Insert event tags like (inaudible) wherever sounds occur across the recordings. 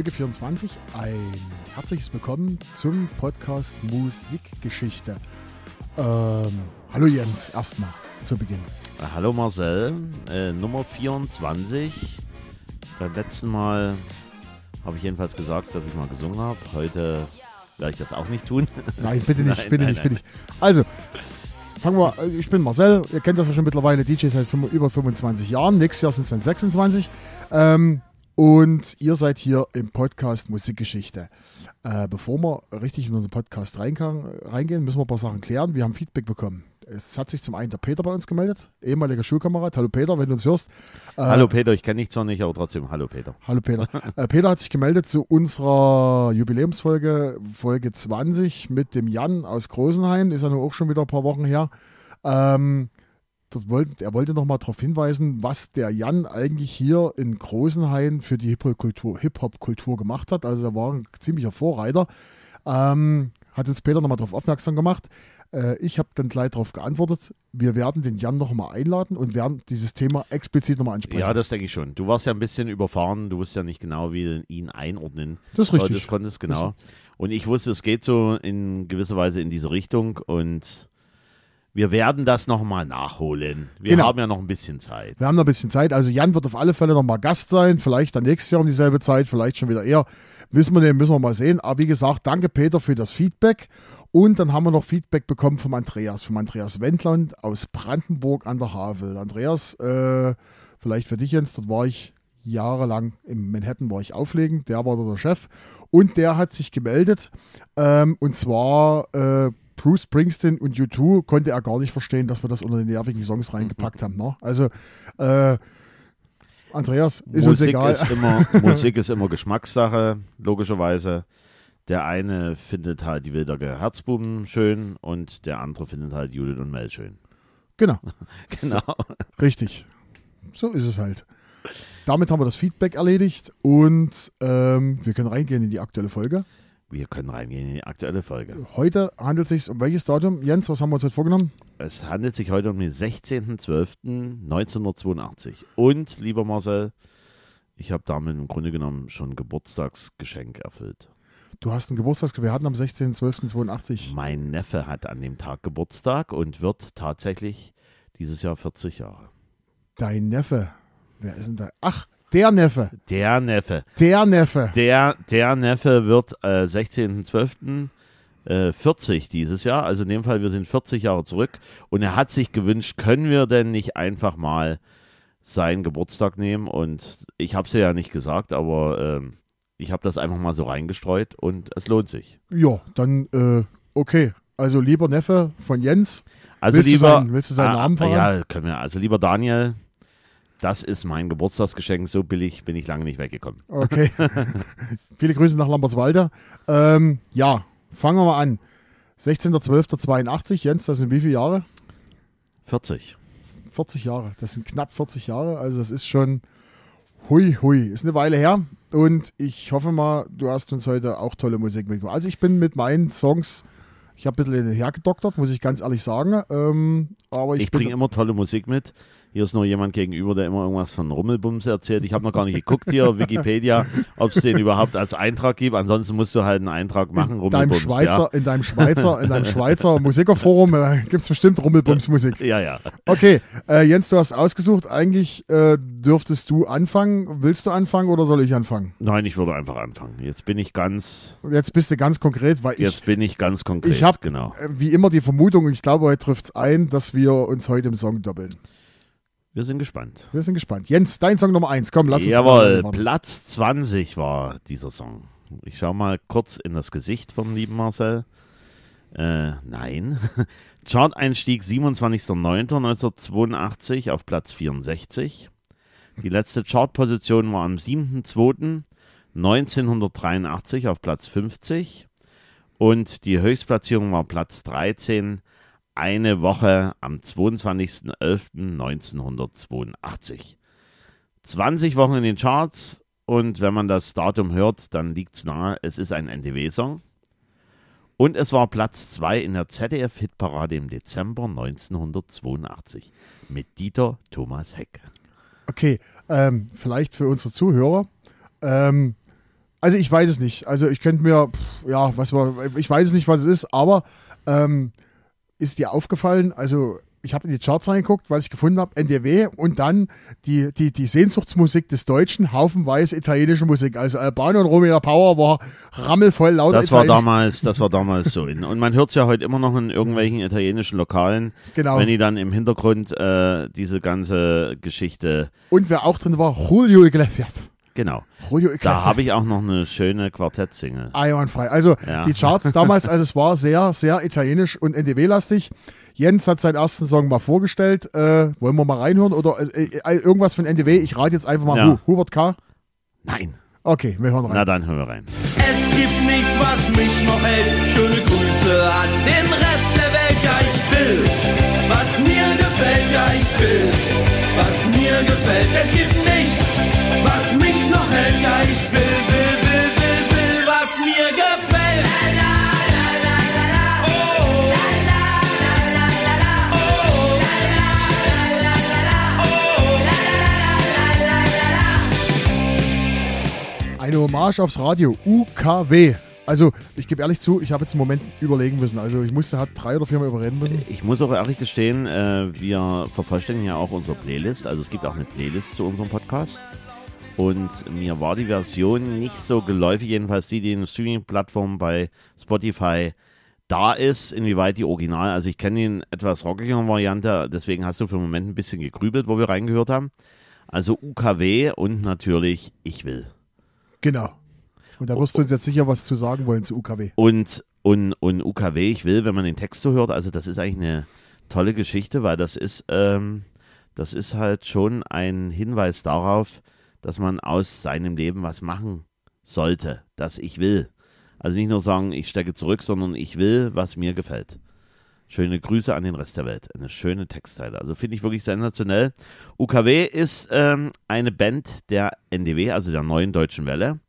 Folge 24. Ein herzliches Willkommen zum Podcast Musikgeschichte. Ähm, hallo Jens, erstmal zu Beginn. Hallo Marcel, äh, Nummer 24. Beim letzten Mal habe ich jedenfalls gesagt, dass ich mal gesungen habe. Heute werde ich das auch nicht tun. (laughs) Nein, bitte nicht, Nein, bitte nein, nicht, bitte nicht. Also, fangen wir, äh, ich bin Marcel, ihr kennt das ja schon mittlerweile, DJ seit über 25 Jahren, nächstes Jahr sind es dann 26. Ähm, und ihr seid hier im Podcast Musikgeschichte. Äh, bevor wir richtig in unseren Podcast reingehen, müssen wir ein paar Sachen klären. Wir haben Feedback bekommen. Es hat sich zum einen der Peter bei uns gemeldet, ehemaliger Schulkamerad. Hallo Peter, wenn du uns hörst. Äh, Hallo Peter, ich kenne dich zwar nicht, aber trotzdem, hallo Peter. Hallo Peter. (laughs) äh, Peter hat sich gemeldet zu unserer Jubiläumsfolge, Folge 20 mit dem Jan aus Großenhain. Ist ja nun auch schon wieder ein paar Wochen her. Ähm, dort wollt, er wollte nochmal darauf hinweisen, was der Jan eigentlich hier in Großenhain für die Hip-Hop-Kultur Hip-Hop-Kultur gemacht hat. Also er war ein ziemlicher Vorreiter. Ähm, hat uns Peter nochmal darauf aufmerksam gemacht. Äh, ich habe dann gleich darauf geantwortet, wir werden den Jan nochmal einladen und werden dieses Thema explizit nochmal ansprechen. Ja, das denke ich schon. Du warst ja ein bisschen überfahren, du wusstest ja nicht genau, wie du ihn einordnen Das ist richtig. solltest, konntest, genau. Und ich wusste, es geht so in gewisser Weise in diese Richtung und wir werden das nochmal nachholen. Wir Genau. haben ja noch ein bisschen Zeit. Wir haben noch ein bisschen Zeit. Also Jan wird auf alle Fälle noch mal Gast sein. Vielleicht dann nächstes Jahr um dieselbe Zeit, vielleicht schon wieder eher. Wissen wir, den müssen wir mal sehen. Aber wie gesagt, danke Peter für das Feedback. Und dann haben wir noch Feedback bekommen vom Andreas, vom Andreas Wendland aus Brandenburg an der Havel. Andreas, äh, vielleicht für dich Jens, dort war ich jahrelang in Manhattan war ich auflegen, der war der Chef und der hat sich gemeldet ähm, und zwar äh, Bruce Springsteen und U2 konnte er gar nicht verstehen, dass wir das unter den nervigen Songs reingepackt haben. Ne? Also äh, Andreas, ist uns Musik egal. ist immer (laughs) Musik ist immer Geschmackssache, logischerweise. Der eine findet halt die Wilderge Herzbuben schön und der andere findet halt Judith und Mel schön. genau, (laughs) Genau. richtig. So ist es halt. Damit haben wir das Feedback erledigt und ähm, wir können reingehen in die aktuelle Folge. Wir können reingehen in die aktuelle Folge. Heute handelt es sich um welches Datum? Jens, was haben wir uns heute vorgenommen? Es handelt sich heute um den 16.12.1982. Und, lieber Marcel, ich habe damit im Grunde genommen schon ein Geburtstagsgeschenk erfüllt. Du hast einen Geburtstag, wir hatten am 16.12.82. Mein Neffe hat an dem Tag Geburtstag und wird tatsächlich dieses Jahr 40 Jahre. Dein Neffe. Wer ist denn da? Ach, der Neffe. Der Neffe. Der Neffe. Der, der Neffe wird äh, 16.12. Äh, 40 dieses Jahr. Also in dem Fall, wir sind 40 Jahre zurück. Und er hat sich gewünscht, können wir denn nicht einfach mal seinen Geburtstag nehmen? Und ich habe es ja nicht gesagt, aber ähm, ich habe das einfach mal so reingestreut und es lohnt sich. Ja, dann, äh, okay. Also lieber Neffe von Jens. Also Willst du lieber, seinen- willst du seinen Namen verraten? Ja, können wir. Also lieber Daniel, das ist mein Geburtstagsgeschenk. So billig bin ich lange nicht weggekommen. Okay. (laughs) Viele Grüße nach Lambertswalde. Ähm, ja, fangen wir mal an. 16.12.82, Jens, das sind wie viele Jahre? 40. 40 Jahre. Das sind knapp 40 Jahre. Also das ist schon hui hui. Ist eine Weile her. Und ich hoffe mal, du hast uns heute auch tolle Musik mitgebracht. Also ich bin mit meinen Songs, ich habe ein bisschen hergedoktert, muss ich ganz ehrlich sagen. Ähm, aber ich, Ich, bringe immer tolle Musik mit. Hier ist nur jemand gegenüber, der immer irgendwas von Rummelbums erzählt. Ich habe noch gar nicht geguckt hier, Wikipedia, ob es den überhaupt als Eintrag gibt. Ansonsten musst du halt einen Eintrag machen, in deinem Rummelbums. Schweizer, in deinem Schweizer, in deinem Schweizer Musikerforum äh, gibt es bestimmt Rummelbums-Musik. Ja, ja. ja. Okay, äh, Jens, du hast ausgesucht. Eigentlich äh, dürftest du anfangen. Willst du anfangen oder soll ich anfangen? Nein, ich würde einfach anfangen. Jetzt bin ich ganz, Jetzt bist du ganz konkret, weil ich, jetzt bin ich ganz konkret. ich habe genau. äh, wie immer die Vermutung, und ich glaube, heute trifft es ein, dass wir uns heute im Song doppeln. Wir sind gespannt. Wir sind gespannt. Jens, dein Song Nummer eins. Komm, lass uns Jawohl, mal- Platz 20 war dieser Song. Ich schaue mal kurz in das Gesicht vom lieben Marcel. Äh, nein. (laughs) Chart-Einstieg 27.09.1982 auf Platz 64. Die letzte Chartposition war am 7.2.1983 auf Platz 50. Und die Höchstplatzierung war Platz 13, eine Woche am 22.11.1982. 20 Wochen in den Charts und wenn man das Datum hört, dann liegt es nahe, es ist ein NTW-Song. Und es war Platz 2 in der ZDF-Hitparade im Dezember 1982 mit Dieter Thomas Heck. Okay, ähm, vielleicht für unsere Zuhörer. Ähm, Also ich weiß es nicht. Also ich könnte mir, pff, ja, was war, ich weiß nicht, was es ist, aber ähm, ist dir aufgefallen, also ich habe in die Charts reingeguckt, was ich gefunden habe, NDW und dann die, die, die Sehnsuchtsmusik des Deutschen, haufenweise italienische Musik. Also Albano und Romeo Power war rammelvoll laut. Das war damals, das war damals so. Und man hört es ja heute immer noch in irgendwelchen italienischen Lokalen, Genau. wenn die dann im Hintergrund äh, diese ganze Geschichte, Und wer auch drin war, Julio Iglesias. Genau. Iglesias. Da habe ich auch noch eine schöne Quartettsingle. Einwandfrei. Also Ja. die Charts (laughs) damals, also es war sehr, sehr italienisch und NDW-lastig. Jens hat seinen ersten Song mal vorgestellt. Äh, wollen wir mal reinhören? Oder äh, äh, irgendwas von NDW? Ich rate jetzt einfach mal Ja. Hu- Hubert K. Nein. Okay, wir hören rein. Na dann hören wir rein. Es gibt nichts, was mich noch hält. Schöne Grüße an den Rest der Welt. Ja, ich will, was mir gefällt. Ja, ich will, was mir gefällt. Es gibt nichts, hält. Ja, ich will, will, will, will, will, was mir gefällt. Oh. Eine Hommage aufs Radio, UKW. Also, ich gebe ehrlich zu, ich habe jetzt einen Moment überlegen müssen. Also, ich musste halt drei oder viermal überreden müssen. Ich muss auch ehrlich gestehen, äh, wir vervollständigen ja auch unsere Playlist. Also es gibt auch eine Playlist zu unserem Podcast. Und mir war die Version nicht so geläufig, jedenfalls die, die in den Streaming-Plattformen bei Spotify da ist, inwieweit die Original, also ich kenne die etwas rockigeren Variante, deswegen hast du für den Moment ein bisschen gegrübelt, wo wir reingehört haben. Also UKW und natürlich Ich will. Genau. Und da wirst du uns jetzt sicher was zu sagen wollen zu UKW. Und, und, und UKW, ich will, wenn man den Text so hört, also das ist eigentlich eine tolle Geschichte, weil das ist, ähm, das ist halt schon ein Hinweis darauf, dass man aus seinem Leben was machen sollte, dass ich will. Also nicht nur sagen, ich stecke zurück, sondern ich will, was mir gefällt. Schöne Grüße an den Rest der Welt. Eine schöne Textzeile. Also finde ich wirklich sensationell. UKW ist ähm, eine Band der NDW, also der neuen deutschen Welle.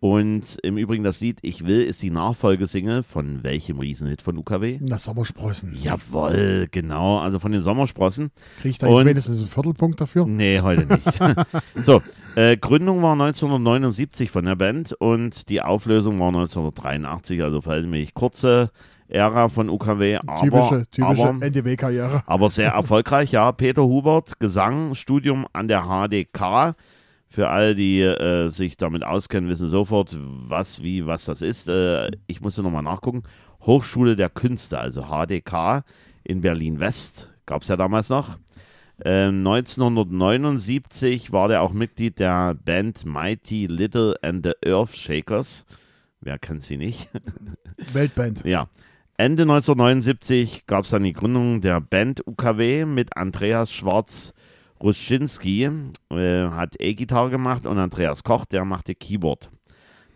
Und im Übrigen das Lied Ich will ist die Nachfolgesingle von welchem Riesenhit von UKW? Na, Sommersprossen. Jawohl, genau, also von den Sommersprossen. Kriege ich da jetzt Und- wenigstens einen Viertelpunkt dafür? Nee, heute nicht. (laughs) (laughs) so, äh, Gründung war 1979 von der Band und die Auflösung war 1983, also verhältnismäßig kurze Ära von UKW, aber, typische typische NDW-Karriere. aber sehr erfolgreich, ja. Peter Hubert, Gesang, Studium an der HDK. Für all die äh, sich damit auskennen, wissen sofort, was, wie, was das ist. Äh, ich musste nochmal nachgucken. Hochschule der Künste, also HDK in Berlin-West, gab es ja damals noch. Ähm, 1979 war der auch Mitglied der Band Mighty Little and the Earth Shakers. Wer kennt sie nicht? (laughs) Weltband. Ja. Ende 1979 gab es dann die Gründung der Band UKW mit Andreas Schwarz Ruschinski, äh, hat E-Gitarre gemacht und Andreas Koch, der machte Keyboard.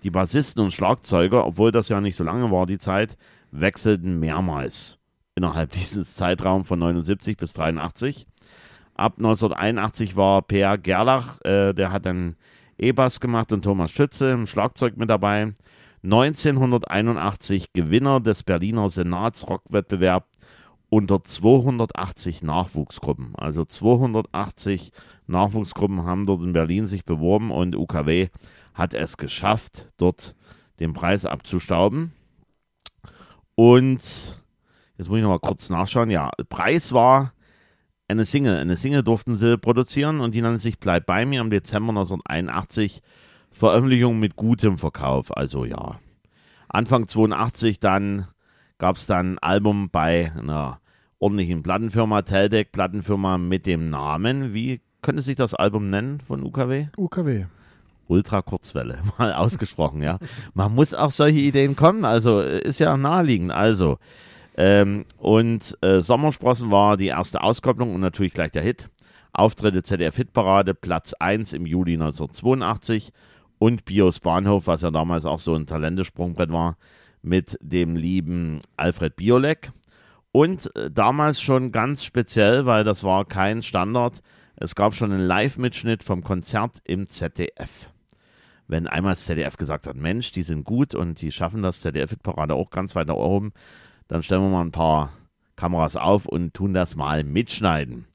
Die Bassisten und Schlagzeuger, obwohl das ja nicht so lange war, die Zeit, wechselten mehrmals innerhalb (laughs) dieses Zeitraums von 79 bis 83. Ab 1981 war Per Gerlach, äh, der hat dann E-Bass gemacht und Thomas Schütze im Schlagzeug mit dabei. 1981 Gewinner des Berliner Senatsrockwettbewerbs unter 280 Nachwuchsgruppen. Also 280 Nachwuchsgruppen haben dort in Berlin sich beworben und UKW hat es geschafft, dort den Preis abzustauben. Und jetzt muss ich noch mal kurz nachschauen. Ja, Preis war eine Single. Eine Single durften sie produzieren und die nannte sich Bleib bei mir im Dezember 1981. Veröffentlichung mit gutem Verkauf. Also ja. Anfang 82 dann gab es dann ein Album bei einer ordentlichen Plattenfirma, Teldec, Plattenfirma mit dem Namen. Wie könnte sich das Album nennen von UKW? UKW. Ultrakurzwelle, (laughs) mal ausgesprochen, ja. Man muss auch solche Ideen kommen, also äh, ist ja naheliegend. Also, ähm, und äh, Sommersprossen war die erste Auskopplung und natürlich gleich der Hit. Auftritte ZDF-Hitparade, Platz 1 im Juli 1982 und Bios Bahnhof, was ja damals auch so ein Talentesprungbrett war, mit dem lieben Alfred Biolek. Und äh, damals schon ganz speziell, weil das war kein Standard, es gab schon einen Live-Mitschnitt vom Konzert im ZDF. Wenn einmal das ZDF gesagt hat, Mensch, die sind gut und die schaffen das ZDF-Parade auch ganz weit nach oben, dann stellen wir mal ein paar Kameras auf und tun das mal mitschneiden.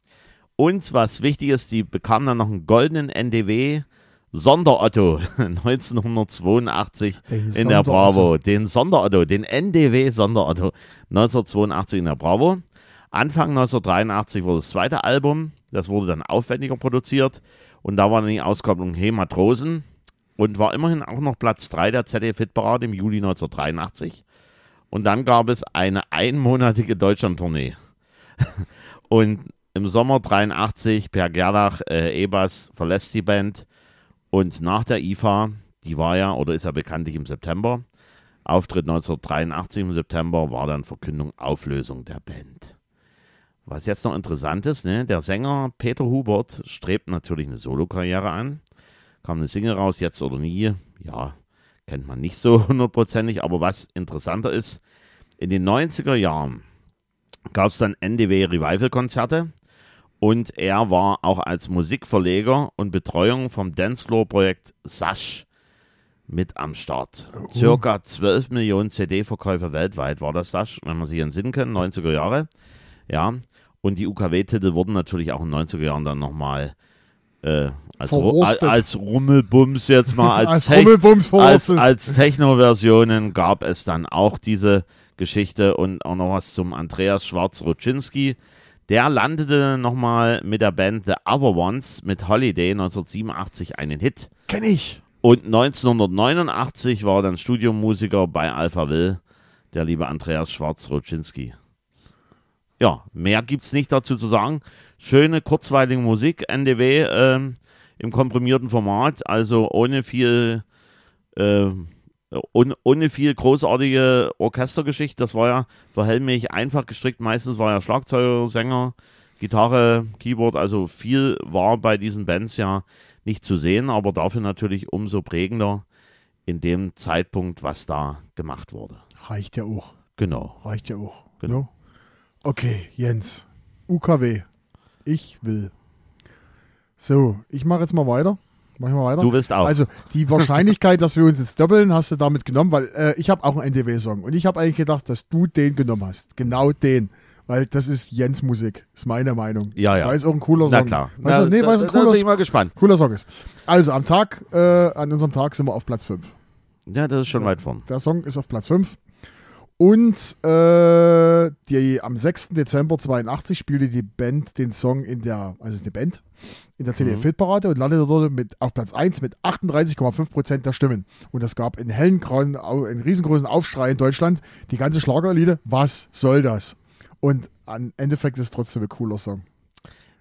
Und was wichtig ist, die bekamen dann noch einen goldenen NDW Sonderotto (laughs) 1982 Den in der. Bravo. Den Sonderotto, den NDW Sonderotto 1982 in der Bravo. Anfang 1983 wurde das zweite Album. Das wurde dann aufwendiger produziert. Und da war dann die Auskopplung Hey Matrosen. Und war immerhin auch noch Platz 3 der ZDF-Hitparade im Juli 1983. Und dann gab es eine einmonatige Deutschlandtournee. (laughs) Und im Sommer 83 Per Gerlach, äh, Ebers verlässt die Band. Und nach der IFA, die war ja oder ist ja bekanntlich im September, Auftritt 1983 im September war dann Verkündung Auflösung der Band. Was jetzt noch interessant ist, ne, der Sänger Peter Hubert strebt natürlich eine Solokarriere an. Kam eine Single raus, jetzt oder nie. Ja, kennt man nicht so (laughs) hundertprozentig, aber was interessanter ist, in den 90er Jahren gab es dann NDW Revival-Konzerte und er war auch als Musikverleger und Betreuung vom Dancefloor-Projekt Sash mit am Start. Circa 12 Millionen CD-Verkäufe weltweit war das Sash, wenn man sich entsinnen kann, 90er Jahre. Ja, und die UKW-Titel wurden natürlich auch in den 90er Jahren dann nochmal äh, als, als, als Rummelbums jetzt mal, (laughs) als, Als als, als Techno-Versionen gab es dann auch diese Geschichte und auch noch was zum Andreas Schwarz-Ruczynski. Der landete nochmal mit der Band The Other Ones mit Holiday 1987 einen Hit. Kenn ich. Und 1989 war er dann Studiomusiker bei Alpha Will, der liebe Andreas Schwarz-Ruczynski. Ja, mehr gibt's nicht dazu zu sagen. Schöne, kurzweilige Musik, NDW ähm, im komprimierten Format, also ohne viel, äh, ohne, ohne viel großartige Orchestergeschichte. Das war ja verhellmäßig einfach gestrickt. Meistens war ja Schlagzeuger, Sänger, Gitarre, Keyboard, also viel war bei diesen Bands ja nicht zu sehen, aber dafür natürlich umso prägender in dem Zeitpunkt, was da gemacht wurde. Reicht ja auch. Genau. Reicht ja auch. Genau. No? Okay, Jens. UKW. Ich will. So, ich mache jetzt mal weiter. Mach ich mal weiter. Du willst auch. Also die (laughs) Wahrscheinlichkeit, dass wir uns jetzt doppeln, hast du damit genommen, weil äh, ich habe auch einen NDW-Song und ich habe eigentlich gedacht, dass du den genommen hast. Genau den. Weil das ist Jens Musik, ist meine Meinung. Ja, ja. Weil es auch ein cooler Na Song klar. Weißt du, Na, nee, weil es ein cooler, bin ich mal gespannt. cooler Song ist. Also am Tag, äh, an unserem Tag sind wir auf Platz 5. Ja, das ist schon weit vorn. Der Song ist auf Platz 5. Und äh, die, am 6. Dezember 82 spielte die Band den Song in der, also es ist eine Band, in der CDF-Hitparade und landete dort mit, auf Platz 1 mit 38,5% der Stimmen. Und es gab einen hellen, einen riesengroßen Aufschrei in Deutschland. Die ganze Schlagerelite, was soll das? Und am Endeffekt ist es trotzdem ein cooler Song.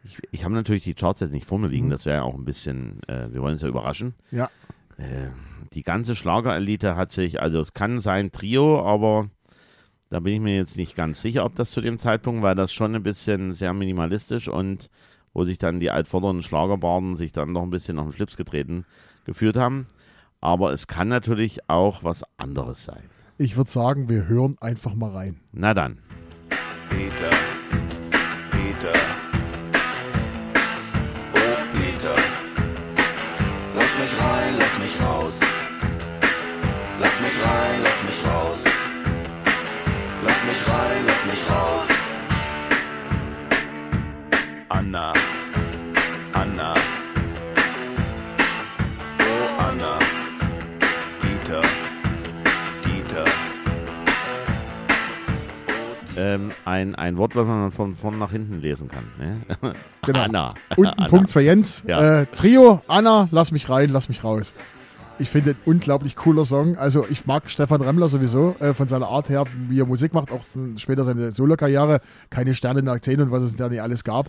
Ich, ich habe natürlich die Charts jetzt nicht vor mir liegen, Mhm. das wäre ja auch ein bisschen, äh, wir wollen uns ja überraschen. Ja. Äh, die ganze Schlagerelite hat sich, also es kann sein Trio, aber da bin ich mir jetzt nicht ganz sicher, ob das zu dem Zeitpunkt, weil das schon ein bisschen sehr minimalistisch und wo sich dann die altvorderen Schlagerbarden sich dann noch ein bisschen auf den Schlips getreten geführt haben. Aber es kann natürlich auch was anderes sein. Ich würde sagen, wir hören einfach mal rein. Na dann. Peter, ein, ein Wort, was man von vorn nach hinten lesen kann. Ne? (laughs) Genau. Anna. Und ein Anna. Punkt für Jens. Ja. Äh, Trio, Anna, lass mich rein, lass mich raus. Ich finde ein unglaublich cooler Song. Also ich mag Stefan Remmler sowieso äh, von seiner Art her, wie er Musik macht, auch später seine Solo-Karriere, keine Sterne in Athen und was es da nicht alles gab.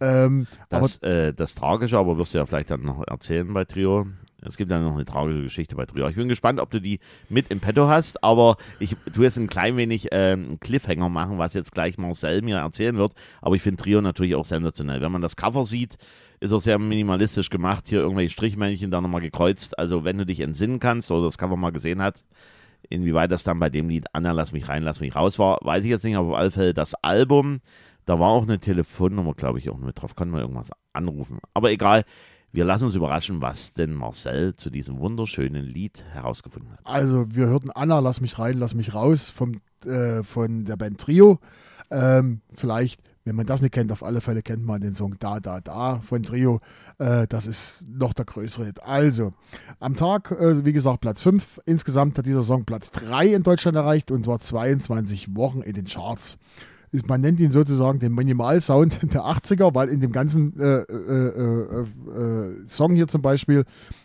Ähm, Das, äh, das Tragische, aber wirst du ja vielleicht dann noch erzählen bei Trio. Es gibt ja noch eine tragische Geschichte bei Trio. Ich bin gespannt, ob du die mit im Petto hast, aber ich tue jetzt ein klein wenig ähm, einen Cliffhanger machen, was jetzt gleich Marcel mir erzählen wird. Aber ich finde Trio natürlich auch sensationell. Wenn man das Cover sieht, ist auch sehr minimalistisch gemacht. Hier irgendwelche Strichmännchen da nochmal gekreuzt. Also wenn du dich entsinnen kannst oder das Cover mal gesehen hast, inwieweit das dann bei dem Lied Anna, lass mich rein, lass mich raus war, weiß ich jetzt nicht, aber auf alle Fälle das Album, da war auch eine Telefonnummer, glaube ich, auch mit drauf. Konnten wir irgendwas anrufen. Aber egal, wir lassen uns überraschen, was denn Marcel zu diesem wunderschönen Lied herausgefunden hat. also wir hörten Anna, lass mich rein, lass mich raus vom, äh, von der Band Trio. Ähm, vielleicht Wenn man das nicht kennt, auf alle Fälle kennt man den Song Da, Da, Da von Trio. Äh, das ist noch der größere Hit. Also, am Tag, äh, wie gesagt, Platz 5. Insgesamt hat dieser Song Platz 3 in Deutschland erreicht und war 22 Wochen in den Charts. Man nennt ihn sozusagen den Minimalsound (laughs) der 80er, weil in dem ganzen äh, äh, äh, äh, Song hier zum Beispiel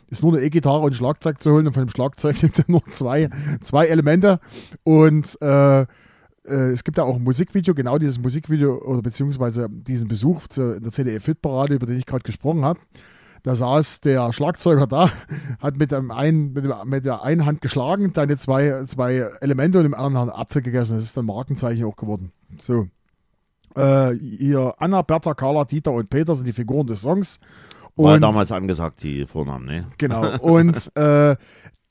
ist nur eine E-Gitarre und Schlagzeug zu holen und von dem Schlagzeug (laughs) nimmt er nur zwei, zwei Elemente und äh, äh, es gibt ja auch ein Musikvideo, genau dieses Musikvideo oder beziehungsweise diesen Besuch in der CDF-Fit-Parade, über den ich gerade gesprochen habe. Da saß der Schlagzeuger da, hat mit, dem einen, mit, dem, mit der einen Hand geschlagen, seine zwei, zwei Elemente und im anderen Hand Apfel gegessen. Das ist dann Markenzeichen auch geworden. So. Äh, hier Anna, Bertha, Carla, Dieter und Peter sind die Figuren des Songs. War Und- damals angesagt, die Vornamen, ne? Genau. (laughs) Und äh,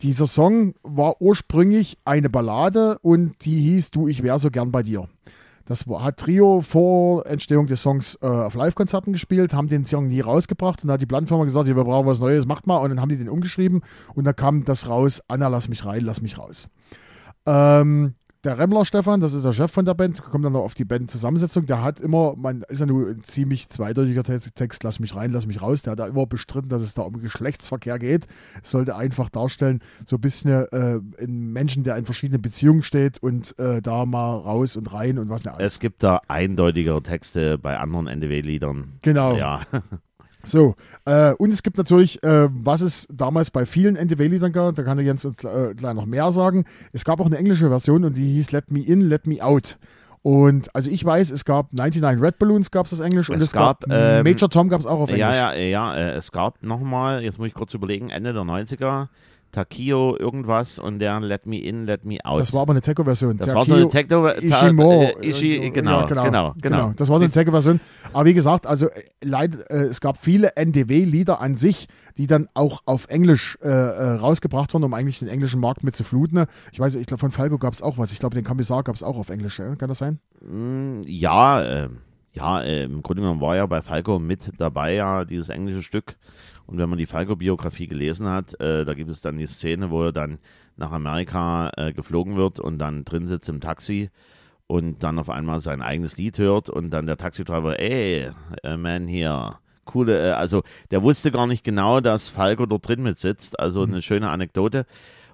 dieser Song war ursprünglich eine Ballade und die hieß Du, ich wär so gern bei dir. Das hat Trio vor Entstehung des Songs äh, auf Live-Konzerten gespielt, haben den Song nie rausgebracht und da hat die Plattenfirma gesagt, wir brauchen was Neues, macht mal. Und dann haben die den umgeschrieben und da kam das raus, Anna, lass mich rein, lass mich raus. Ähm, der Remmler Stefan, das ist der Chef von der Band, kommt dann noch auf die Bandzusammensetzung. Der hat immer, man ist ja nur ein ziemlich zweideutiger Te- Text, lass mich rein, lass mich raus. Der hat da immer bestritten, dass es da um Geschlechtsverkehr geht. Es sollte einfach darstellen, so ein bisschen äh, einen Menschen, der in verschiedenen Beziehungen steht und äh, da mal raus und rein und was nicht alles. Es gibt da eindeutigere Texte bei anderen NDW-Liedern. Genau. Ja, So, äh, und es gibt natürlich, äh, was es damals bei vielen NDW-Liedern gab, da kann der Jens uns äh, gleich noch mehr sagen. Es gab auch eine englische Version und die hieß Let Me In, Let Me Out. Und also ich weiß, es gab 99 Red Balloons, gab es das Englisch, und Es es gab, gab, ähm, Major Tom gab es auch auf Englisch. ja, ja, ja. äh, Es gab nochmal, jetzt muss ich kurz überlegen, Ende der 90er, Takio irgendwas und der Let Me In, Let Me Out. Das war aber eine Techno-Version. Das war so eine Techno. Ishimo. äh, Ishi, äh, genau, ja, genau, genau, Das war so eine Techno-Version. Aber wie gesagt, also äh, leid, äh, es gab viele NDW-Lieder an sich, die dann auch auf Englisch äh, äh, rausgebracht wurden, um eigentlich den englischen Markt mit zu fluten. Ich weiß, ich glaube, von Falco gab es auch was. Ich glaube, den Kommissar gab es auch auf Englisch. Ja? Kann das sein? Mm, Ja, äh, ja, äh, im Grunde genommen war ja bei Falco mit dabei ja dieses englische Stück. Und wenn man die Falco-Biografie gelesen hat, äh, da gibt es dann die Szene, wo er dann nach Amerika äh, geflogen wird und dann drin sitzt im Taxi und dann auf einmal sein eigenes Lied hört und dann der Taxidriver, ey, äh, man hier, coole, äh, also der wusste gar nicht genau, dass Falco dort drin mit sitzt. Also eine schöne Anekdote.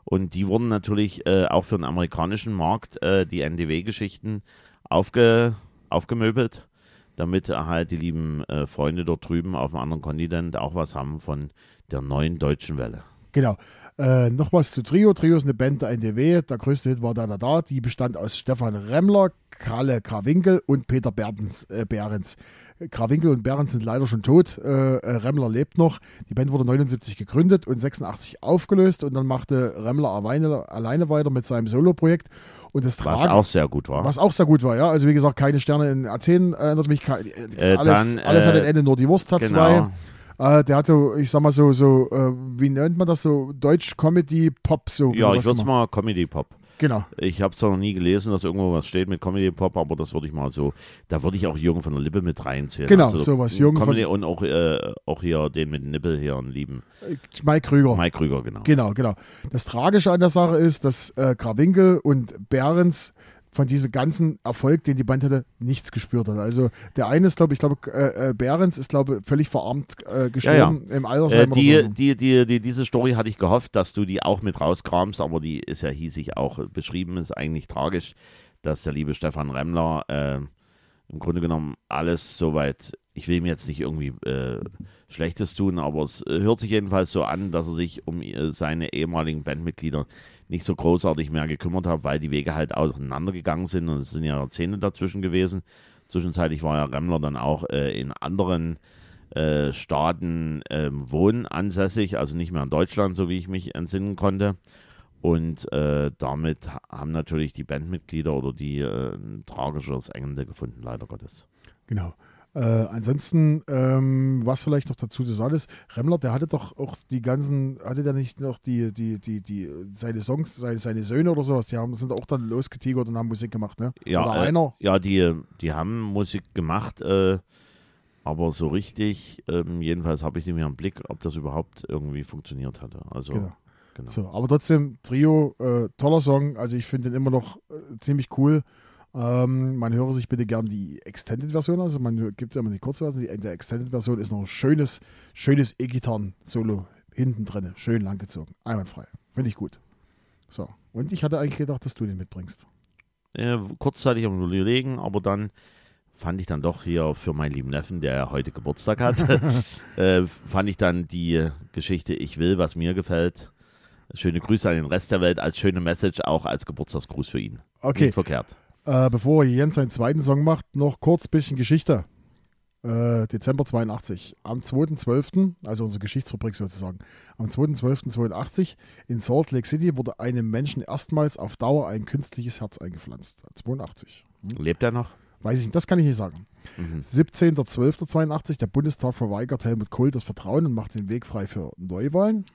Und die wurden natürlich äh, auch für den amerikanischen Markt, äh, die NDW-Geschichten, aufge, aufgemöbelt, damit halt die lieben äh, Freunde dort drüben auf einem anderen Kontinent auch was haben von der neuen deutschen Welle. Genau. Äh, noch was zu Trio. Trio ist eine Band der NDW. Der größte Hit war Da Da Da. Die bestand aus Stefan Remmler, Kalle Krawinkel und Peter Bertens, äh, Behrens. Krawinkel und Behrens sind leider schon tot. Äh, äh, Remmler lebt noch. Die Band wurde 79 gegründet und 86 aufgelöst und dann machte Remmler alleine, alleine weiter mit seinem Soloprojekt. Und das Was Trage- auch sehr gut war. was auch sehr gut war, ja. Also wie gesagt, keine Sterne in Athen erinnert mich. Äh, alles, dann, alles hat äh, ein Ende, nur die Wurst hat genau. zwei. Äh, der hatte, ich sag mal so, so äh, wie nennt man das so, Deutsch-Comedy-Pop, so. Ja, ich würde es mal Comedy-Pop. Genau. Ich habe zwar noch nie gelesen, dass irgendwo was steht mit Comedy-Pop, aber das würde ich mal so, da würde ich auch Jürgen von der Lippe mit reinzählen. Genau, sowas. Jürgen von- Comedy und auch, äh, auch hier den mit Nippel hier einen lieben Mike Krüger. Mike Krüger, genau. Genau, genau. Das Tragische an der Sache ist, dass äh, Krawinkel und Behrens von diesem ganzen Erfolg, den die Band hatte, nichts gespürt hat. Also der eine ist, glaube ich, glaube äh, äh, Behrens ist, glaube ich, völlig verarmt äh, gestorben im Äh, Altersheim die, oder so. die, die, die, diese Story hatte ich gehofft, dass du die auch mit rauskramst, aber die ist ja hiesig auch beschrieben, ist eigentlich tragisch, dass der liebe Stefan Remmler äh, im Grunde genommen alles soweit, ich will ihm jetzt nicht irgendwie äh, Schlechtes tun, aber es äh, hört sich jedenfalls so an, dass er sich um äh, seine ehemaligen Bandmitglieder nicht so großartig mehr gekümmert hat, weil die Wege halt auseinandergegangen sind und es sind ja Jahrzehnte dazwischen gewesen. Zwischenzeitlich war ja Remmler dann auch äh, in anderen äh, Staaten ähm, wohnansässig, also nicht mehr in Deutschland, so wie ich mich entsinnen konnte. Und äh, damit ha- haben natürlich die Bandmitglieder oder die äh, ein tragisches Ende gefunden, leider Gottes. Genau. Äh, ansonsten, ähm, was vielleicht noch dazu zu sagen ist, Remmler, der hatte doch auch die ganzen, hatte der nicht noch die, die, die, die, seine Songs, seine, seine Söhne oder sowas, die haben, sind auch dann losgetigert und haben Musik gemacht, ne? Ja, oder äh, einer. Ja, die, die haben Musik gemacht, äh, aber so richtig, ähm, jedenfalls habe ich sie mir im Blick, ob das überhaupt irgendwie funktioniert hatte. Also, Genau. genau. So, aber trotzdem, Trio, äh, toller Song. Also ich finde den immer noch äh, ziemlich cool. Ähm, man höre sich bitte gern die Extended-Version, also man gibt es ja immer die kurze Version, die in der Extended-Version ist noch ein schönes, schönes E-Gitarren-Solo hinten drin, schön langgezogen, einwandfrei. Finde ich gut. So, und ich hatte eigentlich gedacht, dass du den mitbringst. Äh, kurzzeitig am Überlegen, aber dann fand ich dann doch hier für meinen lieben Neffen, der ja heute Geburtstag hat, (laughs) (laughs) äh, fand ich dann die Geschichte Ich will, was mir gefällt. Schöne Grüße an den Rest der Welt als schöne Message, auch als Geburtstagsgruß für ihn. Okay, Nicht verkehrt. Äh, bevor Jens seinen zweiten Song macht, noch kurz ein bisschen Geschichte. Äh, Dezember 82. Am 2.12., also unsere Geschichtsrubrik sozusagen, am 2.12.82 in Salt Lake City wurde einem Menschen erstmals auf Dauer ein künstliches Herz eingepflanzt. 82. Lebt er noch? Weiß ich nicht, das kann ich nicht sagen. Mhm. 17.12.82, der Bundestag verweigert Helmut Kohl das Vertrauen und macht den Weg frei für Neuwahlen.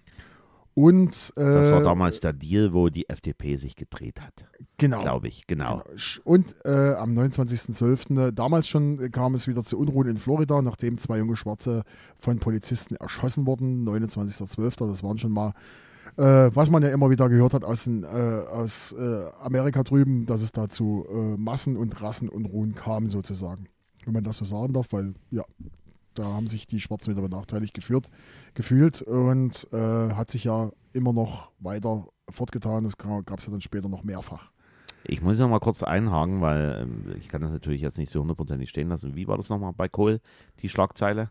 Und äh, Das war damals der Deal, wo die FDP sich gedreht hat, genau, glaube ich. Genau. Genau. Und äh, am 29.12. äh, damals schon äh, kam es wieder zu Unruhen in Florida, nachdem zwei junge Schwarze von Polizisten erschossen wurden. 29.12. Das waren schon mal, äh, was man ja immer wieder gehört hat aus, den, äh, aus äh, Amerika drüben, dass es da zu äh, Massen- und Rassenunruhen kam sozusagen. Wenn man das so sagen darf, weil ja, da haben sich die Schwarzen wieder benachteiligt geführt, gefühlt und äh, hat sich ja immer noch weiter fortgetan. Das gab es ja dann später noch mehrfach. Ich muss noch mal kurz einhaken, weil ähm, ich kann das natürlich jetzt nicht so hundertprozentig stehen lassen. Wie war das nochmal bei Kohl, die Schlagzeile?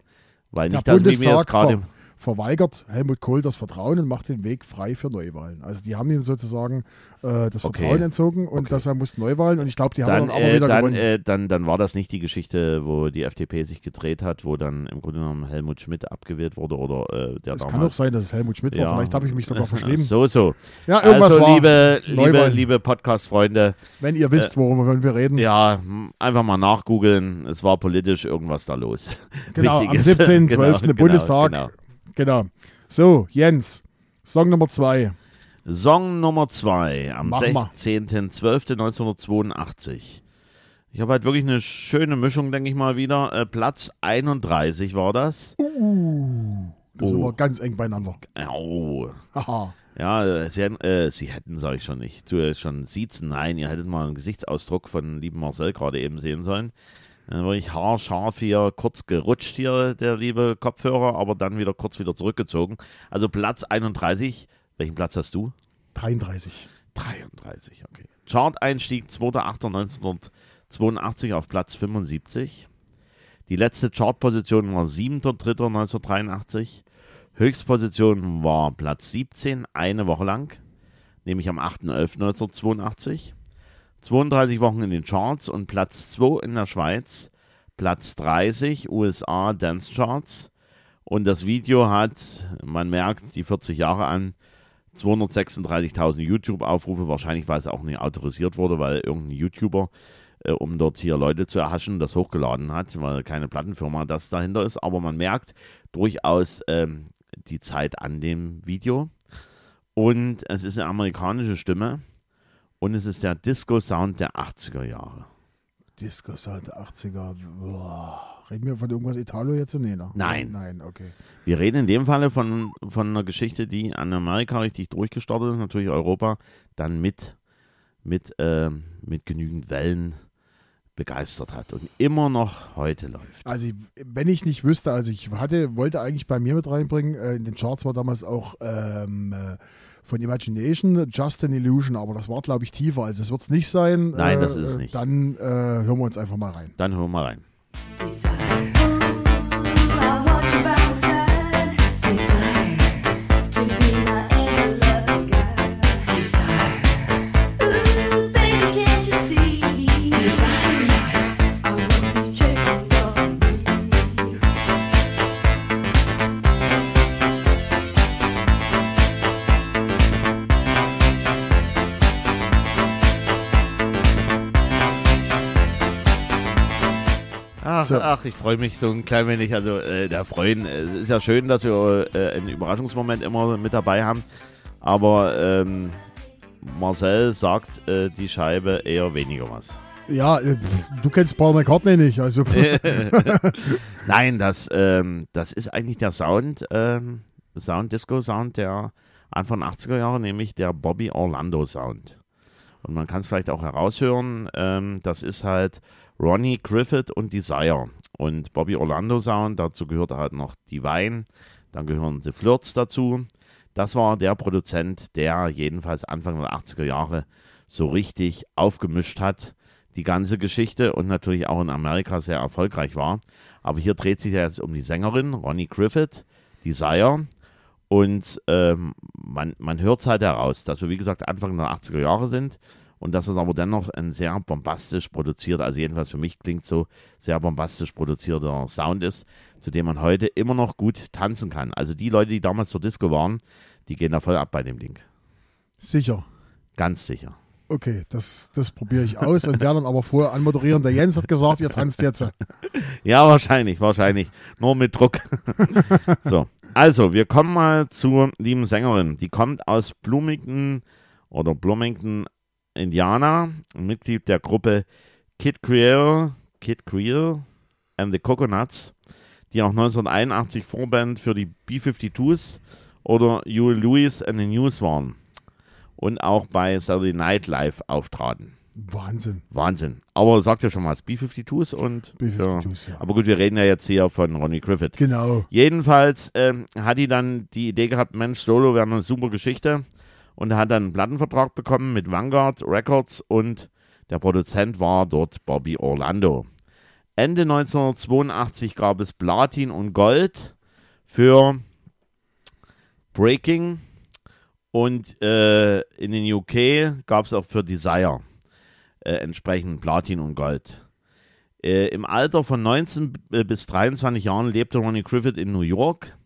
Weil Der nicht, dass wir mir jetzt Bundestag gerade... ver verweigert Helmut Kohl das Vertrauen und macht den Weg frei für Neuwahlen. Also die haben ihm sozusagen äh, das Okay. Vertrauen entzogen und Okay. dass er muss Neuwahlen und ich glaube, die haben Dann, aber äh, wieder dann, gewonnen. äh, dann, dann war das nicht die Geschichte, wo die FDP sich gedreht hat, wo dann im Grunde genommen Helmut Schmidt abgewählt wurde oder äh, der es kann auch damals. sein, dass es Helmut Schmidt war. Ja. Vielleicht habe ich mich sogar verschrieben. (laughs) So, so. Ja, irgendwas also, war. liebe, liebe, liebe Podcast-Freunde, Wenn ihr wisst, worüber wir reden. Äh, ja, einfach mal nachgoogeln. Es war politisch irgendwas da los. genau, am Wichtig ist- 17.12. genau, im Bundestag. Genau. Genau. So, Jens, Song Nummer zwei. Song Nummer 2 am Mach mal. 16.12.1982. Ich habe halt wirklich eine schöne Mischung, denke ich mal wieder. Äh, Platz 31 war das. Das sind Oh. wir ganz eng beieinander. Au. (laughs) Haha. Ja, äh, sie, hätten- äh, sie hätten, sage ich schon nicht, tu ja schon siezen. Nein, ihr hättet mal einen Gesichtsausdruck von lieben Marcel gerade eben sehen sollen. Dann war ich haarscharf hier, kurz gerutscht hier, der liebe Kopfhörer, aber dann wieder kurz wieder zurückgezogen. Also Platz 31. Welchen Platz hast du? 33. 33, okay. Chart-Einstieg 2.8.1982 auf Platz 75. Die letzte Chartposition war 7.3.1983. Höchstposition war Platz 17, eine Woche lang, nämlich am 8.11.1982. 32 Wochen in den Charts und Platz 2 in der Schweiz, Platz 30 USA Dance Charts. Und das Video hat, man merkt, die 40 Jahre an, 236.000 YouTube-Aufrufe, wahrscheinlich weil es auch nicht autorisiert wurde, weil irgendein YouTuber, äh, um dort hier Leute zu erhaschen, das hochgeladen hat, weil keine Plattenfirma das dahinter ist. Aber man merkt durchaus ähm, die Zeit an dem Video. Und es ist eine amerikanische Stimme und es ist der Disco-Sound der 80er Jahre. Disco Sound der 80er. Boah. Reden wir von irgendwas Italo jetzt? Nee, ne? Nein. Nein, okay. Wir reden in dem Falle von, von einer Geschichte, die an Amerika richtig durchgestartet ist, natürlich Europa, dann mit, mit, ähm, mit genügend Wellen begeistert hat und immer noch heute läuft. Also wenn ich nicht wüsste, also ich hatte, wollte eigentlich bei mir mit reinbringen, äh, in den Charts war damals auch ähm, äh, von Imagination Just an Illusion, aber das war glaube ich tiefer, also es wird es nicht sein. Nein, äh, das ist es nicht. Dann äh, hören wir uns einfach mal rein. Dann hören wir mal rein. Ach, ich freue mich so ein klein wenig. Also, äh, da freuen. äh, Es ist ja schön, dass wir äh, einen Überraschungsmoment immer mit dabei haben. Aber ähm, Marcel sagt äh, die Scheibe eher weniger was. Ja, äh, du kennst Paul McCartney nicht, also (laughs) (laughs) Nein, das, ähm, das ist eigentlich der Sound, ähm, Sound, Disco-Sound der Anfang 80er Jahre, nämlich der Bobby Orlando Sound. Und man kann es vielleicht auch heraushören, ähm, das ist halt Ronnie Griffith und Desire. Und Bobby Orlando Sound, dazu gehört halt noch Divine, dann gehören The Flirts dazu. Das war der Produzent, der jedenfalls Anfang der 80er Jahre so richtig aufgemischt hat, die ganze Geschichte und natürlich auch in Amerika sehr erfolgreich war. Aber hier dreht sich ja jetzt um die Sängerin Ronnie Griffith, Desire. Und ähm, man, man hört es halt heraus, dass wir, wie gesagt, Anfang der 80er Jahre sind und dass es aber dennoch ein sehr bombastisch produzierter, also jedenfalls für mich klingt so sehr bombastisch produzierter Sound ist, zu dem man heute immer noch gut tanzen kann. Also die Leute, die damals zur Disco waren, die gehen da voll ab bei dem Ding. Sicher. Ganz sicher. Okay, das, das probiere ich aus und werde dann aber vorher anmoderieren. Der Jens hat gesagt, ihr tanzt jetzt. (laughs) Ja, wahrscheinlich, wahrscheinlich. Nur mit Druck. (laughs) so, also, wir kommen mal zur lieben Sängerin. Die kommt aus Bloomington oder Bloomington, Indiana, ein Mitglied der Gruppe Kid Creole, Kid Creole and the Coconuts, die auch 1981 Vorband für die B-52s oder Huey Lewis and the News waren und auch bei Saturday Night Live auftraten. Wahnsinn. Wahnsinn. Aber sagt ja schon was, B-52s und. B-52s, ja. Aber gut, wir reden ja jetzt hier von Ronnie Griffith. Genau. Jedenfalls ähm, hat die dann die Idee gehabt, Mensch, Solo wäre eine super Geschichte. Und hat dann einen Plattenvertrag bekommen mit Vanguard Records und der Produzent war dort Bobby Orlando. Ende 1982 gab es Platin und Gold für Breaking und äh, in den UK gab es auch für Desire äh, entsprechend Platin und Gold. Äh, Im Alter von 19 bis 23 Jahren lebte Ronnie Griffith in New York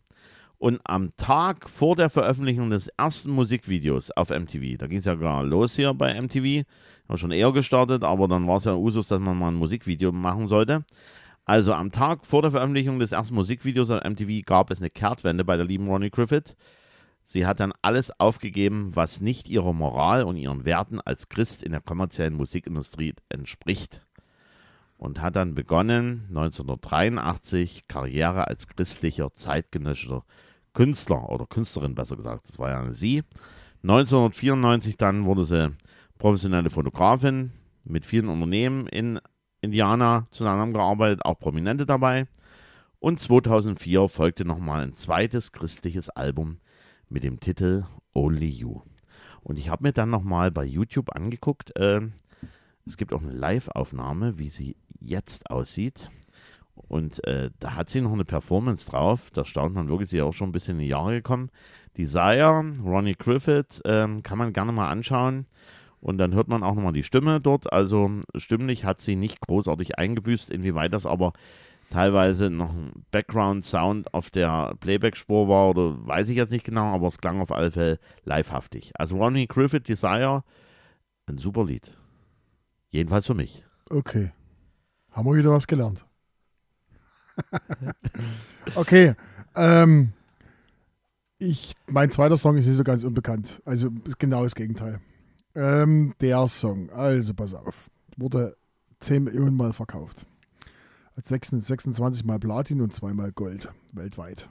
und am Tag vor der Veröffentlichung des ersten Musikvideos auf MTV, da ging es ja gar los hier bei MTV, war schon eher gestartet, aber dann war es ja Usus, dass man mal ein Musikvideo machen sollte. Also am Tag vor der Veröffentlichung des ersten Musikvideos auf MTV gab es eine Kehrtwende bei der lieben Ronnie Griffith. Sie hat dann alles aufgegeben, was nicht ihrer Moral und ihren Werten als Christ in der kommerziellen Musikindustrie entspricht. Und hat dann begonnen, 1983 Karriere als christlicher zeitgenössischer Künstler oder Künstlerin besser gesagt, das war ja sie. 1994 dann wurde sie professionelle Fotografin mit vielen Unternehmen in Indiana zusammengearbeitet, auch Prominente dabei. Und 2004 folgte nochmal ein zweites christliches Album mit dem Titel Only You. Und ich habe mir dann nochmal bei YouTube angeguckt, äh, es gibt auch eine Live-Aufnahme, wie sie jetzt aussieht. Und äh, da hat sie noch eine Performance drauf. Da staunt man wirklich, sie ist auch schon ein bisschen in die Jahre gekommen. Desire, Ronnie Griffith, ähm, kann man gerne mal anschauen. Und dann hört man auch nochmal die Stimme dort. Also stimmlich hat sie nicht großartig eingebüßt. Inwieweit das aber teilweise noch ein Background-Sound auf der Playback-Spur war oder weiß ich jetzt nicht genau, aber es klang auf alle Fälle livehaftig. Also Ronnie Griffith Desire, ein super Lied. Jedenfalls für mich. Okay. Haben wir wieder was gelernt. (laughs) okay. Ähm, ich, mein zweiter Song ist nicht so ganz unbekannt. Also genau das Gegenteil. Ähm, der Song, also pass auf, wurde 10 Millionen Mal verkauft. Hat 26 Mal Platin und zweimal Gold weltweit.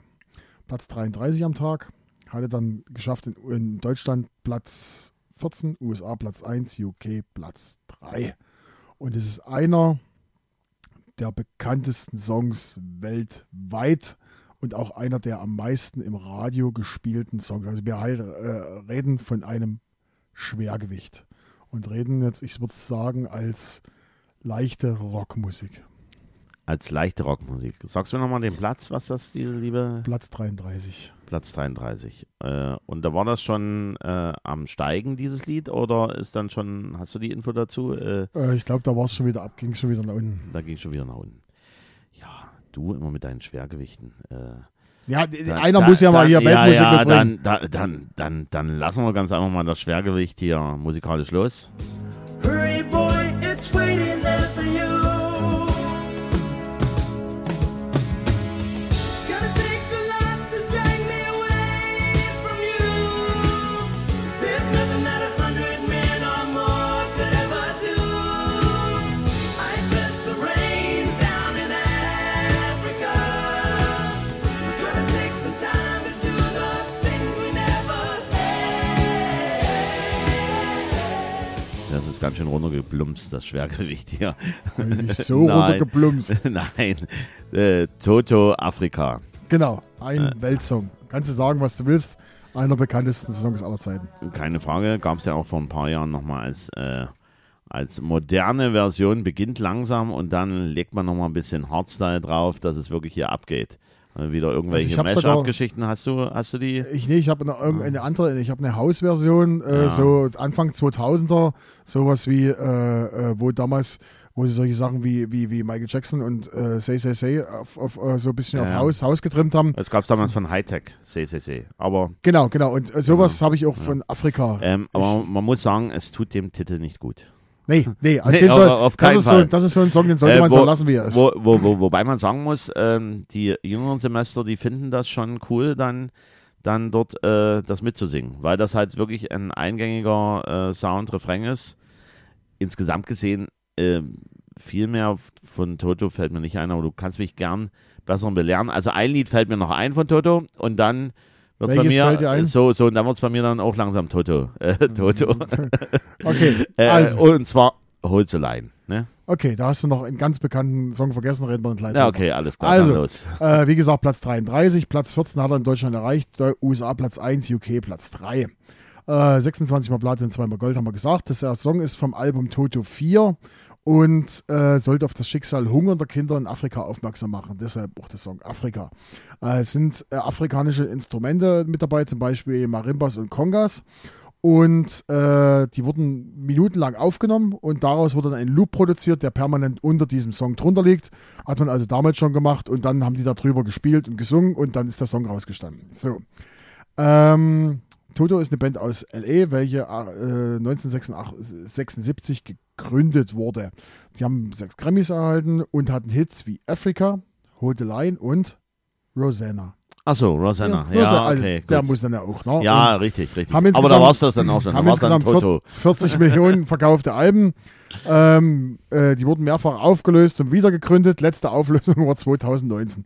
Platz 33 am Tag. Hatte dann geschafft in, in Deutschland Platz 14, USA Platz 1, UK Platz 3. Und es ist einer der bekanntesten Songs weltweit und auch einer der am meisten im Radio gespielten Songs. Also wir halt, äh, reden von einem Schwergewicht und reden jetzt, ich würde sagen, als leichte Rockmusik. Als leichte Rockmusik. Sagst du nochmal den Platz, was das, die liebe? Platz 33. Platz 33. Äh, und da war das schon äh, am Steigen, dieses Lied, oder ist dann schon, hast du die Info dazu? Äh, Äh, ich glaube, da war es schon wieder ab, ging schon wieder nach unten. da ging schon wieder nach unten. Ja, du immer mit deinen Schwergewichten. Äh, Ja, dann- einer da- muss ja mal dann- hier Weltmusik ja, ja, mitbringen. dann, da, dann, dann, dann lassen wir ganz einfach mal das Schwergewicht hier musikalisch los. Ganz schön runtergeplumpst, das Schwergewicht hier. Nicht so (laughs) Nein. runtergeplumst. (laughs) Nein, äh, Toto Afrika. Genau, ein Weltsong. Kannst du sagen, was du willst. Einer der bekanntesten Songs aller Zeiten. Keine Frage, gab es ja auch vor ein paar Jahren nochmal als, äh, als moderne Version, beginnt langsam und dann legt man nochmal ein bisschen Hardstyle drauf, dass es wirklich hier abgeht. Äh, wieder irgendwelche Also ich hab sogar- Mashup-Geschichten. Hast du, hast du die? Ich, nee, ich habe eine, irgendeine andere, ich habe eine Hausversion, äh, Ja. so Anfang 2000er, sowas wie, äh, äh, wo damals, wo sie solche Sachen wie, wie, wie Michael Jackson und äh, Say Say Say auf, auf, äh, so ein bisschen auf Ja. Haus, Haus getrimmt haben. Es gab damals von Hightech, CCC. Aber, Genau, genau. Und sowas habe ich auch von Afrika. ähm, aber man muss sagen, es tut dem Titel nicht gut. Nee, nee, also (laughs) Nee, auf- soll, auf das, keinen ist so, Fall. das ist so ein Song, den sollte Äh, man wo- so lassen, wie er ist. Wo, wo, wo, wobei man sagen muss, ähm, die jüngeren Semester, die finden das schon cool, dann, dann dort äh, das mitzusingen, weil das halt wirklich ein eingängiger äh, Sound, Refrain ist. Insgesamt gesehen, äh, viel mehr von Toto fällt mir nicht ein, aber du kannst mich gern besser belehren. Also ein Lied fällt mir noch ein von Toto und dann wird bei Welches mir fällt dir ein? so so und dann wird es bei mir dann auch langsam Toto äh, Toto. (laughs) Okay, (laughs) äh, also, und zwar Holz allein ne? Okay, da hast du noch einen ganz bekannten Song vergessen, reden wir gleich ja okay alles klar Also, dann los. Äh, wie gesagt, Platz 33, Platz 14 hat er in Deutschland erreicht, USA Platz 1, UK Platz 3. Äh, 26 Mal Platin, 2 Mal Gold haben wir gesagt. Das der Song ist vom Album Toto 4 und äh, sollte auf das Schicksal hungernder Kinder in Afrika aufmerksam machen. Deshalb auch der Song Afrika. Äh, es sind äh, afrikanische Instrumente mit dabei, zum Beispiel Marimbas und Kongas. Und äh, die wurden minutenlang aufgenommen und daraus wurde dann ein Loop produziert, der permanent unter diesem Song drunter liegt. Hat man also damals schon gemacht und dann haben die darüber gespielt und gesungen und dann ist der Song rausgestanden. So. Ähm, Toto ist eine Band aus LA, welche äh, 1976 gegründet wurde. Die haben sechs Grammys erhalten und hatten Hits wie Africa, Hold the Line und Rosanna. Achso, Rosanna. Ja, Rosanna, also okay. der gut. muss dann ja auch. Ne? ja, Und richtig, richtig. Aber da war es das dann auch schon. Haben insgesamt Toto. 40 (laughs) Millionen verkaufte Alben. Ähm, äh, die wurden mehrfach aufgelöst und wieder gegründet. Letzte Auflösung war 2019.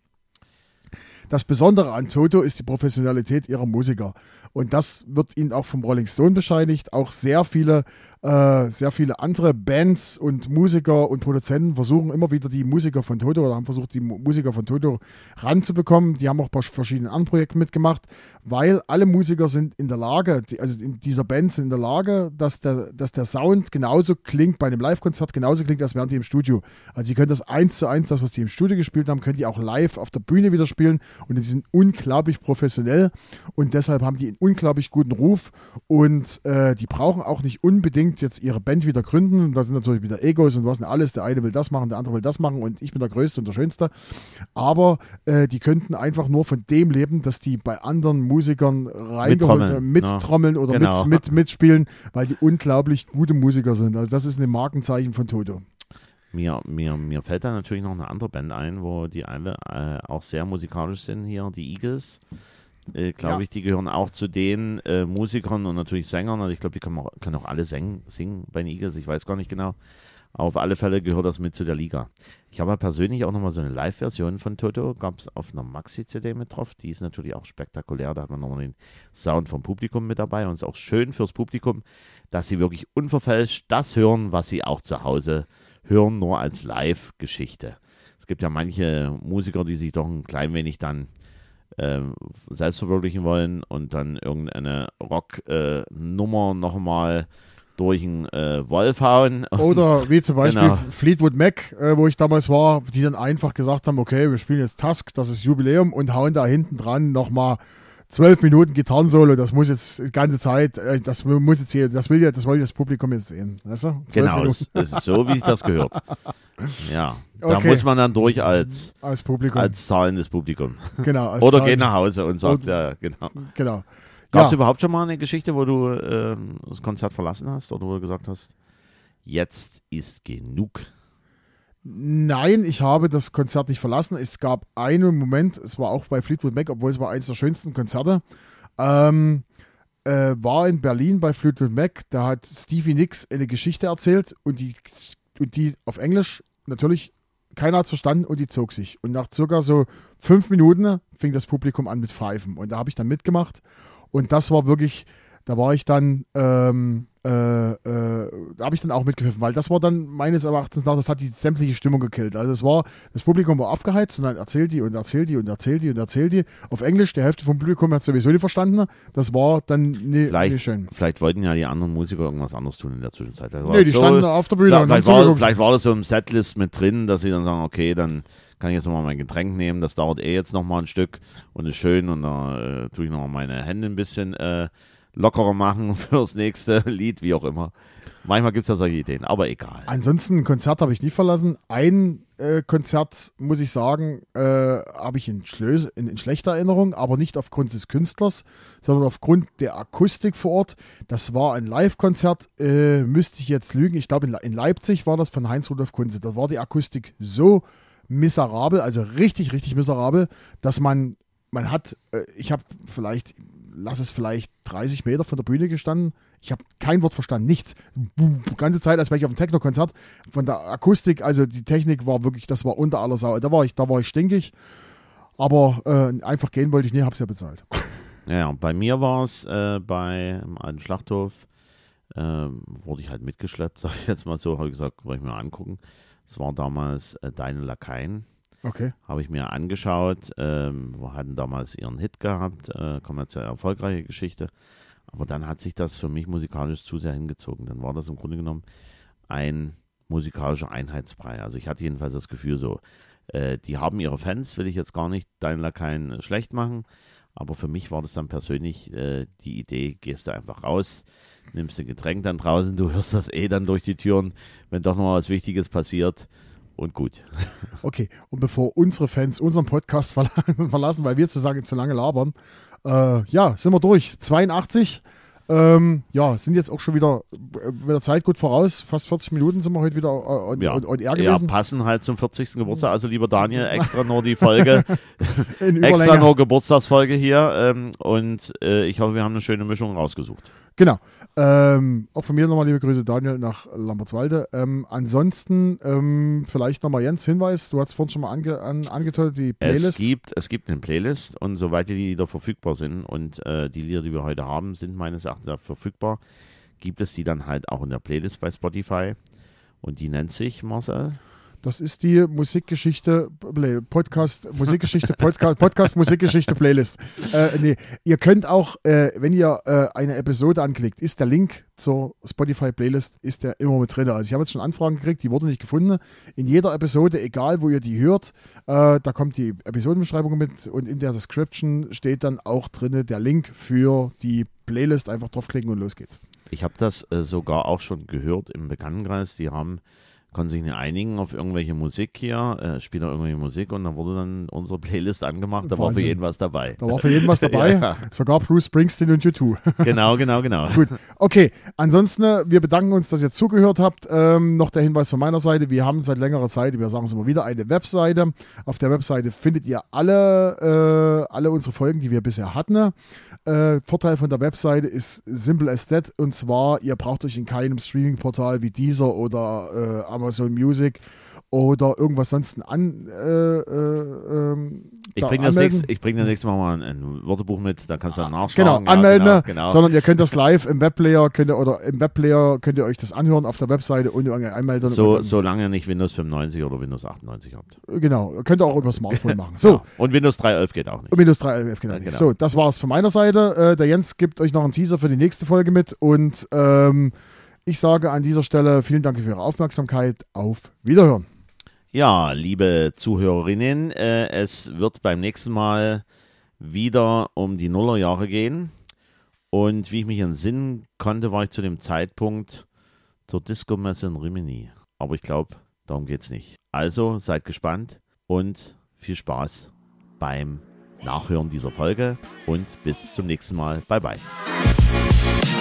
Das Besondere an Toto ist die Professionalität ihrer Musiker. Und das wird ihnen auch vom Rolling Stone bescheinigt. Auch sehr viele, äh, sehr viele andere Bands und Musiker und Produzenten versuchen immer wieder die Musiker von Toto oder haben versucht, die Mu- Musiker von Toto ranzubekommen. Die haben auch bei verschiedenen anderen Projekten mitgemacht, weil alle Musiker sind in der Lage, die, also in dieser Band sind in der Lage, dass der, dass der Sound genauso klingt bei einem Live-Konzert, genauso klingt, als wären die im Studio. Also sie können das eins zu eins, das, was die im Studio gespielt haben, können die auch live auf der Bühne wieder spielen und die sind unglaublich professionell und deshalb haben die einen unglaublich guten Ruf und äh, die brauchen auch nicht unbedingt jetzt ihre Band wieder gründen. Und da sind natürlich wieder Egos und was denn alles. Der eine will das machen, der andere will das machen und ich bin der Größte und der Schönste. Aber äh, die könnten einfach nur von dem leben, dass die bei anderen Musikern reingeholt Mittrommeln, äh, mittrommeln oder genau. mit, mit, mitspielen, weil die unglaublich gute Musiker sind. Also das ist ein Markenzeichen von Toto. Mir, mir, mir fällt da natürlich noch eine andere Band ein, wo die alle äh, auch sehr musikalisch sind hier, die Eagles. Äh, glaube Ja. ich, die gehören auch zu den äh, Musikern und natürlich Sängern. Also ich glaube, die können auch, können auch alle singen, singen bei den Eagles. Ich weiß gar nicht genau. Auf alle Fälle gehört das mit zu der Liga. Ich habe persönlich auch nochmal so eine Live-Version von Toto, gab es auf einer Maxi-CD mit drauf. Die ist natürlich auch spektakulär. Da hat man nochmal den Sound vom Publikum mit dabei und ist auch schön fürs Publikum, dass sie wirklich unverfälscht das hören, was sie auch zu Hause hören, nur als Live-Geschichte. Es gibt ja manche Musiker, die sich doch ein klein wenig dann ähm, selbst verwirklichen wollen und dann irgendeine Rock-Nummer nochmal durch einen äh, Wolf hauen. (laughs) Oder wie zum Beispiel Genau. Fleetwood Mac, äh, wo ich damals war, die dann einfach gesagt haben, okay, wir spielen jetzt Tusk, das ist Jubiläum und hauen da hinten dran nochmal zwölf Minuten Gitarrensolo, das muss jetzt die ganze Zeit, äh, das muss jetzt hier, das will ja, das wollte das Publikum jetzt sehen. Weißt du? Genau, es, es ist so, wie sich das gehört. (laughs) Ja, da Okay. muss man dann durch als, als Publikum. als zahlendes Publikum. genau, (laughs) Oder Zahl- geht nach Hause und sagt, ja, genau. Genau. Gab es Ja. überhaupt schon mal eine Geschichte, wo du ähm, das Konzert verlassen hast oder wo du gesagt hast, jetzt ist genug? Nein, ich habe das Konzert nicht verlassen. Es gab einen Moment, es war auch bei Fleetwood Mac, obwohl es war eines der schönsten Konzerte. Ähm, äh, war in Berlin bei Fleetwood Mac, da hat Stevie Nicks eine Geschichte erzählt und die, und die auf Englisch natürlich keiner hat es verstanden und die zog sich. Und nach circa so fünf Minuten fing das Publikum an mit Pfeifen und da habe ich dann mitgemacht und das war wirklich, Da war ich dann, ähm, äh, äh, da habe ich dann auch mitgepfiffen, weil das war dann meines Erachtens nach, das hat die sämtliche Stimmung gekillt. Also es war, das Publikum war aufgeheizt und dann erzählt die und erzählt die und erzählt die und erzählt die. Auf Englisch, die Hälfte vom Publikum hat sowieso nicht verstanden. Das war dann nicht, Vielleicht, schön. vielleicht wollten ja die anderen Musiker irgendwas anderes tun in der Zwischenzeit. Nee, die so- standen auf der Bühne Vielleicht, und haben vielleicht, war, vielleicht war das so im Setlist mit drin, dass sie dann sagen, okay, dann kann ich jetzt nochmal mein Getränk nehmen, das dauert eh jetzt nochmal ein Stück und ist schön und da äh, tue ich nochmal meine Hände ein bisschen äh, lockerer machen (laughs) fürs nächste Lied, wie auch immer. Manchmal gibt es da solche Ideen, aber egal. Ansonsten ein Konzert habe ich nie verlassen. Ein äh, Konzert, muss ich sagen, äh, habe ich in, Schlös in, in schlechter Erinnerung, aber nicht aufgrund des Künstlers, sondern aufgrund der Akustik vor Ort. Das war ein Live-Konzert, äh, müsste ich jetzt lügen. Ich glaube, in, in Leipzig war das von Heinz-Rudolf Kunze. Da war die Akustik so miserabel, also richtig, richtig miserabel, dass man, man hat, äh, ich habe vielleicht, lass es vielleicht 30 Meter von der Bühne gestanden. Ich habe kein Wort verstanden, nichts. Die ganze Zeit, als wäre ich auf einem Techno-Konzert. Von der Akustik, also die Technik war wirklich, das war unter aller Sau. Da war ich, da war ich stinkig. Aber äh, einfach gehen wollte ich nie, habe es ja bezahlt. Ja, bei mir war es äh, bei einem alten Schlachthof, ähm, wurde ich halt mitgeschleppt, (laughs) sag ich jetzt mal so, habe ich gesagt, wollte ich mir angucken. Es war damals äh, Deine Lakaien. Okay. habe ich mir angeschaut. Ähm, wir hatten damals ihren Hit gehabt, äh, kommerziell erfolgreiche Geschichte. Aber dann hat sich das für mich musikalisch zu sehr hingezogen. Dann war das im Grunde genommen ein musikalischer Einheitsbrei. Also ich hatte jedenfalls das Gefühl so, äh, die haben ihre Fans, will ich jetzt gar nicht deinen Lakaien äh, schlecht machen. Aber für mich war das dann persönlich äh, die Idee, gehst du einfach raus, nimmst ein Getränk dann draußen, du hörst das eh dann durch die Türen, wenn doch noch was Wichtiges passiert. Und gut. Okay, und bevor unsere Fans unseren Podcast verla- (laughs) verlassen, weil wir zu, sagen, zu lange labern, äh, ja, sind wir durch. 82. Ähm, ja, sind jetzt auch schon wieder äh, mit der Zeit gut voraus. Fast 40 Minuten sind wir heute wieder äh, on, Ja. on, on air Ja, gewesen. passen halt zum 40. Geburtstag. Also lieber Daniel, extra nur die Folge, (laughs) (laughs) extra nur Geburtstagsfolge hier. Ähm, und äh, ich hoffe, wir haben eine schöne Mischung rausgesucht. Genau. Ähm, auch von mir nochmal liebe Grüße, Daniel, nach Lambertswalde. Ähm, ansonsten ähm, vielleicht nochmal Jens Hinweis, du hast vorhin schon mal ange, an, angetötet, die Es Playlist. gibt, es gibt eine Playlist und soweit die Lieder verfügbar sind und äh, die Lieder, die wir heute haben, sind meines Erachtens auch verfügbar, gibt es die dann halt auch in der Playlist bei Spotify. Und die nennt sich, Marcel, Das ist die Musikgeschichte, Podcast, Musikgeschichte, Podcast, Podcast Musikgeschichte Playlist. Äh, nee, ihr könnt auch, äh, wenn ihr äh, eine Episode anklickt, ist der Link zur Spotify Playlist, ist der immer mit drin. Also ich habe jetzt schon Anfragen gekriegt, die wurden nicht gefunden. In jeder Episode, egal wo ihr die hört, äh, da kommt die Episodenbeschreibung mit und in der Description steht dann auch drin der Link für die Playlist. Einfach draufklicken und los geht's. Ich habe das äh, sogar auch schon gehört im Bekanntenkreis. Die haben, konnten sich nicht einigen auf irgendwelche Musik hier, äh, spielt irgendwelche Musik und dann wurde dann unsere Playlist angemacht. Da war für Wahnsinn. jeden was dabei. Da war für jeden was (laughs) dabei, Ja. sogar Bruce Springsteen und U2. (laughs) genau, genau, genau. Gut, okay. Ansonsten, äh, wir bedanken uns, dass ihr zugehört habt. Ähm, noch der Hinweis von meiner Seite. Wir haben seit längerer Zeit, wir sagen es immer wieder, eine Webseite. Auf der Webseite findet ihr alle, äh, alle unsere Folgen, die wir bisher hatten. Äh, Vorteil von der Webseite ist simple as that. Und zwar, ihr braucht euch in keinem Streaming-Portal wie Deezer oder äh, Amazon Music oder irgendwas sonst an. Äh, äh, ähm, Ich da bringe das, nächste- ich bring das nächste Mal mal ein, ein Wörterbuch mit, da kannst du dann Genau, nachschauen. Ja, anmelden, genau, genau. sondern ihr könnt das live im Webplayer könnt ihr, oder im Webplayer könnt ihr euch das anhören auf der Webseite ohne irgendeine Anmeldung. So, Und solange ihr nicht Windows 95 oder Windows 98 habt. genau, könnt ihr auch über Smartphone (laughs) machen. So, Ja. Und Windows 3.11 geht auch nicht. Windows 3.11 genau. Ja, genau. So, das war's von meiner Seite. Äh, der Jens gibt euch noch einen Teaser für die nächste Folge mit und ähm, ich sage an dieser Stelle vielen Dank für Ihre Aufmerksamkeit. Auf Wiederhören. Ja, liebe Zuhörerinnen, äh, es wird beim nächsten Mal wieder um die Nullerjahre gehen. Und wie ich mich entsinnen konnte, war ich zu dem Zeitpunkt zur Disco-Messe in Rimini. Aber ich glaube, darum geht es nicht. Also seid gespannt und viel Spaß beim Nachhören dieser Folge und bis zum nächsten Mal. Bye bye.